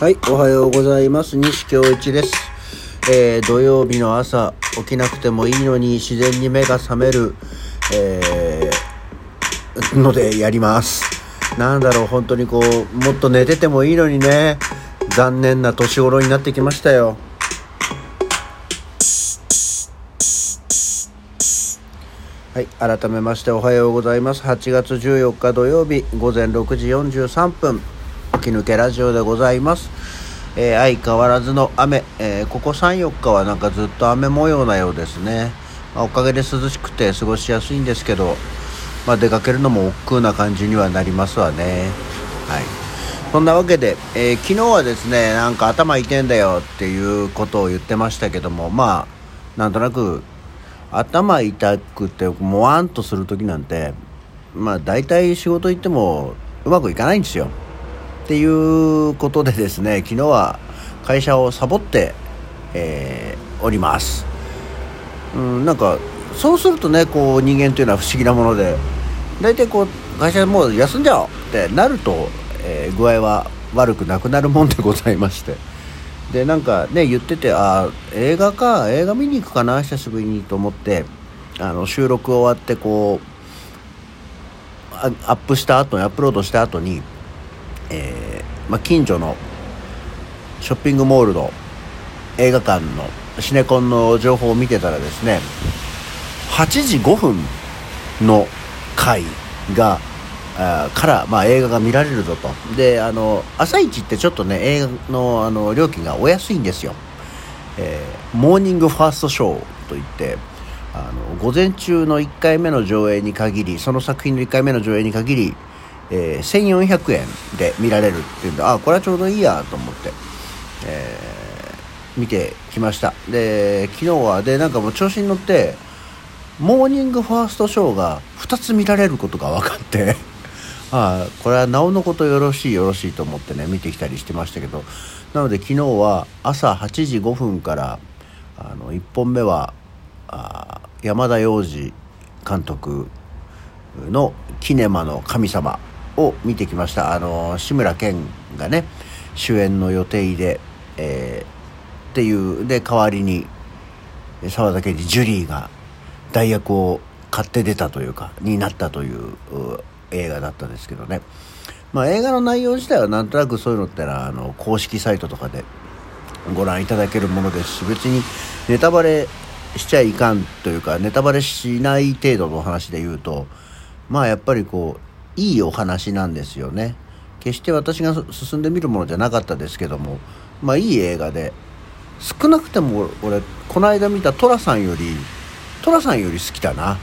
はい、おはようございます。西京一です。えー、土曜日の朝、起きなくてもいいのに自然に目が覚める、えー、のでやります。なんだろう、本当にこう、もっと寝ててもいいのにね、残念な年頃になってきましたよ。はい、改めましておはようございます。8月14日土曜日午前6時43分、起き抜けラジオでございます。えー相変わらずの雨、えーここ3、4日はなんかずっと雨模様なようですね。まあおかげで涼しくて過ごしやすいんですけど、まあ、出かけるのも億劫な感じにはなりますわね。はい。そんなわけで、えー昨日はですね、なんか頭痛いんだよっていうことを言ってましたけども、まあ、なんとなく頭痛くてもわんとする時なんてまあ大体仕事行ってもうまくいかないんですよっていうことでですね昨日は会社をサボって、えーおります。うんなんかそうするとねこう人間というのは不思議なもので大体こう会社もう休んじゃおうってなると、えー具合は悪くなくなるもんでございまして。でなんかね言っててあー映画か映画見に行くかな久しぶりにと思ってあの収録終わってこうアップした後にアップロードした後に、えーまあ、近所のショッピングモールの映画館のシネコンの情報を見てたらですね8時5分の回があから、まあ、映画が見られるぞと。であの朝一ってちょっとね映画のあの料金がお安いんですよ、えーモーニングファーストショーといってあの午前中の1回目の上映に限りその作品の1回目の上映に限り、えー1400円で見られるっていうんであこれはちょうどいいやと思って、えー見てきました。で昨日はでなんかもう調子に乗ってモーニングファーストショーが2つ見られることが分かって ああこれはなおのことよろしいよろしいと思ってね見てきたりしてましたけどなので昨日は朝8時5分からあの1本目はあ山田洋次監督の「キネマの神様」を見てきました。あの志村けんがね主演の予定で、えーっていうで代わりに沢田研二ジュリーが代役を買って出たというかになったという映画だったんですけどね。まあ映画の内容自体はなんとなくそういうのってのはあの公式サイトとかでご覧いただけるものですし別にネタバレしちゃいかんというかネタバレしない程度の話で言うとまあやっぱりこういいお話なんですよね。決して私が進んでみるものじゃなかったですけども。まあいい映画で。少なくても俺この間見た寅さんより寅さんより好きだな。っ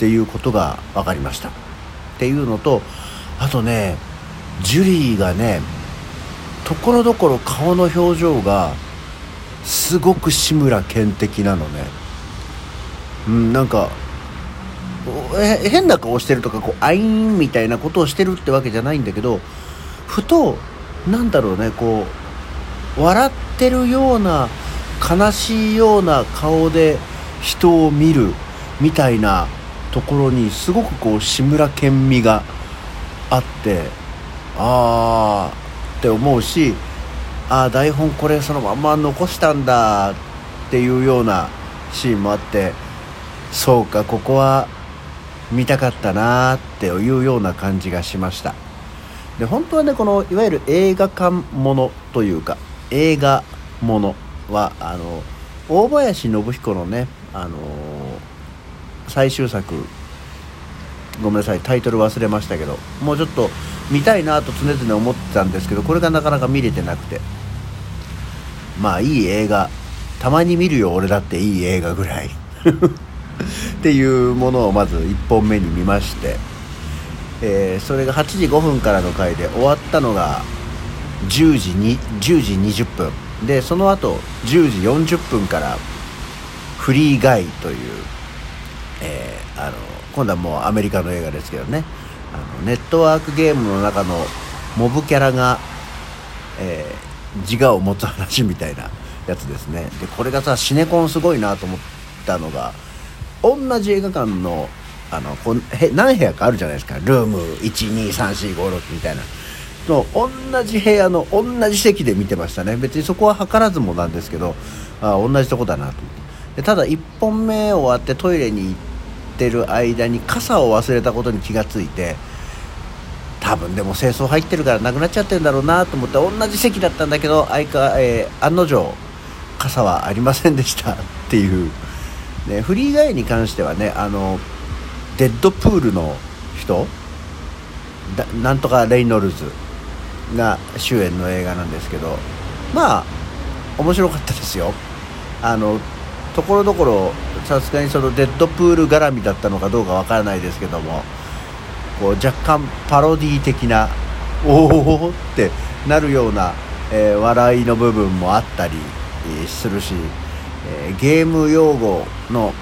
ていうことが分かりました。っていうのとあとねジュリーがねところどころ顔の表情がすごく志村けん的なのね。うんなんか変な顔してるとかこうアインみたいなことをしてるってわけじゃないんだけどふとなんだろうねこう笑ってるような悲しいような顔で人を見るみたいなところにすごくこう志村けん味があってああって思うしああ台本これそのまんま残したんだっていうようなシーンもあってそうかここは見たかったなっていうような感じがしました。で本当はねこのいわゆる映画館ものというか映画ものはあの大林信彦のねあの最終作ごめんなさいタイトル忘れましたけどもうちょっと見たいなと常々思ってたんですけどこれがなかなか見れてなくて。まあいい映画たまに見るよ俺だっていい映画ぐらい。っていうものをまず1本目に見まして、えーそれが8時5分からの回で終わったのが10時に10時20分。でその後10時40分からフリーガイという、えーあの今度はもうアメリカの映画ですけどね。あのネットワークゲームの中のモブキャラが、えー自我を持つ話みたいなやつですね。でこれがさシネコンすごいなと思ったのが同じ映画館のあのこへ何部屋かあるじゃないですか。ルーム12345 6みたいな。の同じ部屋の同じ席で見てましたね。別にそこは図らずもなんですけどあ同じとこだなと思って。でただ1本目終わってトイレに行ってる間に傘を忘れたことに気がついて多分でも清掃入ってるからなくなっちゃってるんだろうなと思って同じ席だったんだけど相か、えー、案の定傘はありませんでしたっていう、ね、フリーガイに関してはねあのデッドプールの人なんとかレイノルズが主演の映画なんですけどまあ面白かったですよ。あのところどころさすがにそのデッドプール絡みだったのかどうかわからないですけどもこう若干パロディ的なおおってなるような、えー、笑いの部分もあったりするし、え、ゲーム用語の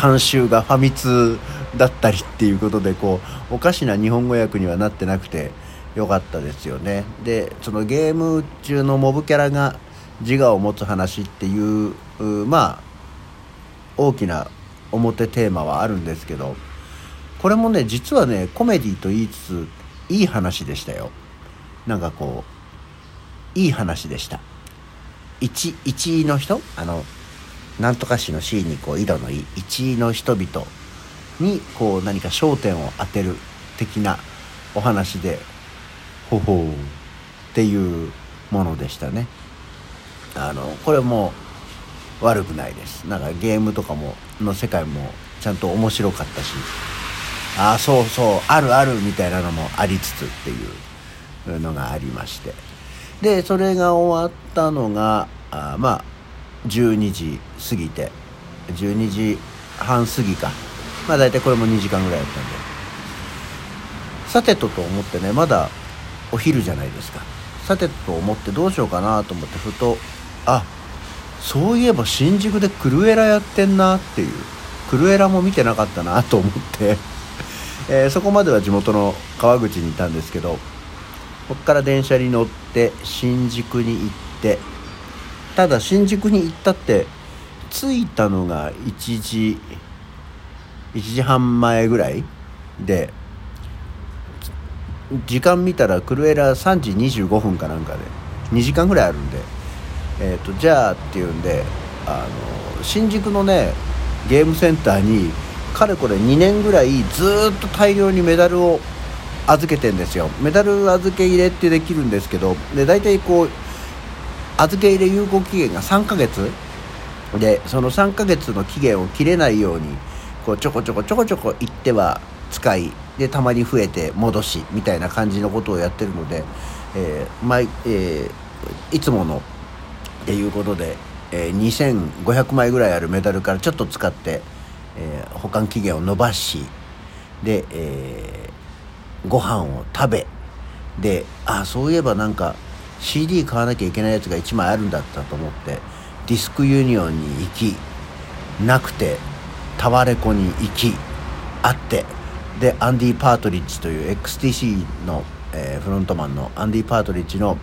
監修がファミ通だったりっていうことでこうおかしな日本語訳にはなってなくてよかったですよね。でそのゲーム中のモブキャラが自我を持つ話っていうまあ大きな表テーマはあるんですけどこれもね実はねコメディと言いつついい話でしたよ。なんかこういい話でした。一一位の人？あのなんとか市の C にこう井戸の一位の人々にこう何か焦点を当てる的なお話でほほう。っていうものでしたね。あのこれも悪くないです。なんかゲームとかもの世界もちゃんと面白かったし。ああそうそうあるあるみたいなのもありつつっていうのがありまして。でそれが終わったのがあまあ12時過ぎて12時半過ぎか。まあ大体これも2時間ぐらいだったんで。さてとと思ってねまだお昼じゃないですか。さてと思ってどうしようかなと思ってふとあそういえば新宿でクルエラやってんなっていう。クルエラも見てなかったなと思って。えー、そこまでは地元の川口にいたんですけどこっから電車に乗って新宿に行ってただ新宿に行ったって着いたのが1時1時半前ぐらいで時間見たらクルエラ3時25分かなんかで2時間ぐらいあるんで、えーと、じゃあっていうんであの新宿のねゲームセンターにかれこれ2年ぐらいずっと大量にメダルを預けてんですよ。メダル預け入れってできるんですけどで大体こう預け入れ有効期限が3ヶ月。でその3ヶ月の期限を切れないようにこうちょこちょこちょこちょこ行っては使いでたまに増えて戻しみたいな感じのことをやってるので、えー毎えー、いつものっていうことで、えー、2500枚ぐらいあるメダルからちょっと使って、えー、保管期限を延ばしで、えー、ご飯を食べであそういえばなんか CD 買わなきゃいけないやつが1枚あるんだったと思ってディスクユニオンに行きなくてタワレコに行き会ってでアンディ・パートリッジという XTC の、えー、フロントマンのアンディ・パートリッジの、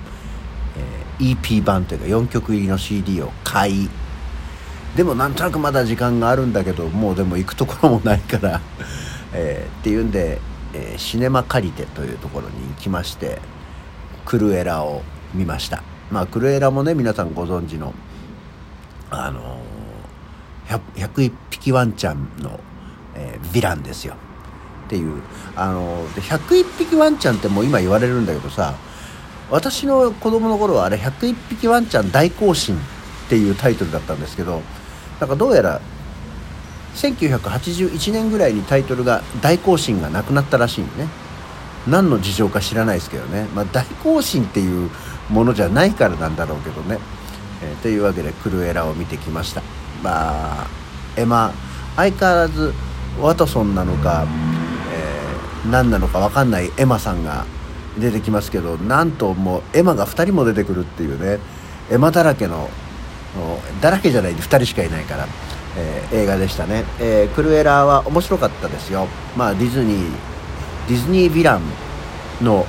えー、EP 版というか4曲入りの CD を買いでもなんとなくまだ時間があるんだけどもうでも行くところもないから えー、っていうんで、えー、シネマカリテというところに行きましてクルエラを見ました。まあクルエラもね皆さんご存知のあの101匹ワンちゃんの、えー、ヴィランですよ。っていうあので101匹ワンちゃんってもう今言われるんだけどさ私の子供の頃はあれ101匹ワンちゃん大行進っていうタイトルだったんですけどなんかどうやら1981年ぐらいにタイトルが大行進がなくなったらしいんね。何の事情か知らないですけどね、まあ、大行進っていうものじゃないからなんだろうけどね、えー、というわけでクルエラを見てきました。まあエマ相変わらずワトソンなのか、えー、何なのか分かんないエマさんが出てきますけどなんともうエマが2人も出てくるっていうね。エマだらけのだらけじゃないで2人しかいないから、えー、映画でしたね、えー、クルエラは面白かったですよ。まあディズニーディズニーヴィランの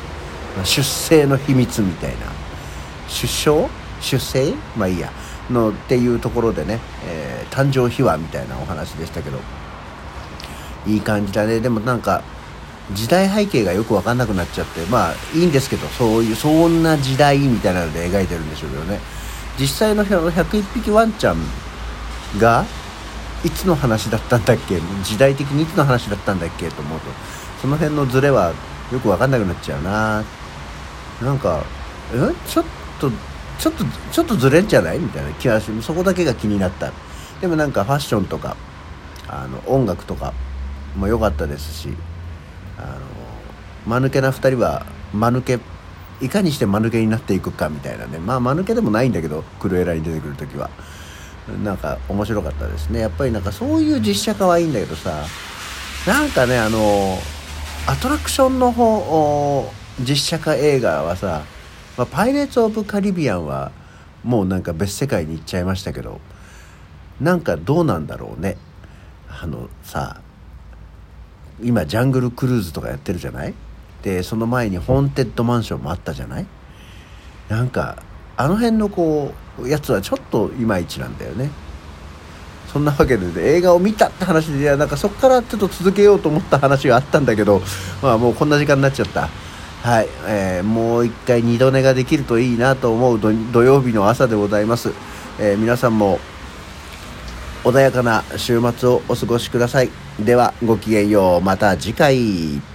出生の秘密みたいな。出生？出生？まあいいや。のっていうところでね、えー、誕生秘話みたいなお話でしたけど。いい感じだね。でもなんか時代背景がよく分かんなくなっちゃってまあいいんですけどそういうそんな時代みたいなので描いてるんでしょうけどね。実際の101匹ワンちゃんがいつの話だったんだっけ？時代的にいつの話だったんだっけ？と思うと。その辺のズレはよく分かんなくなっちゃうな。なんかえ？ちょっとちょっとちょっとずれんじゃない？みたいな気がしそこだけが気になった。でもなんかファッションとかあの音楽とかも良かったですしあの間抜けな2人は間抜けいかにして間抜けになっていくかみたいなね。まあ間抜けでもないんだけどクルエラに出てくる時は。なんか面白かったですね。やっぱりなんかそういう実写化はいいんだけどさなんかねあのアトラクションの方実写化映画はさ「まあ、パイレーツ・オブ・カリビアン」はもうなんか別世界に行っちゃいましたけどなんかどうなんだろうね。あのさ今ジャングルクルーズとかやってるじゃない？でその前にホーンテッドマンションもあったじゃない？なんかあの辺のこうやつはちょっといまいちなんだよね。そんなわけで映画を見たって話でいやなんかそこからちょっと続けようと思った話があったんだけどまあもうこんな時間になっちゃった。はい、えー、もう一回二度寝ができるといいなと思う土曜日の朝でございます、えー、皆さんも穏やかな週末をお過ごしください。ではごきげんよう。また次回。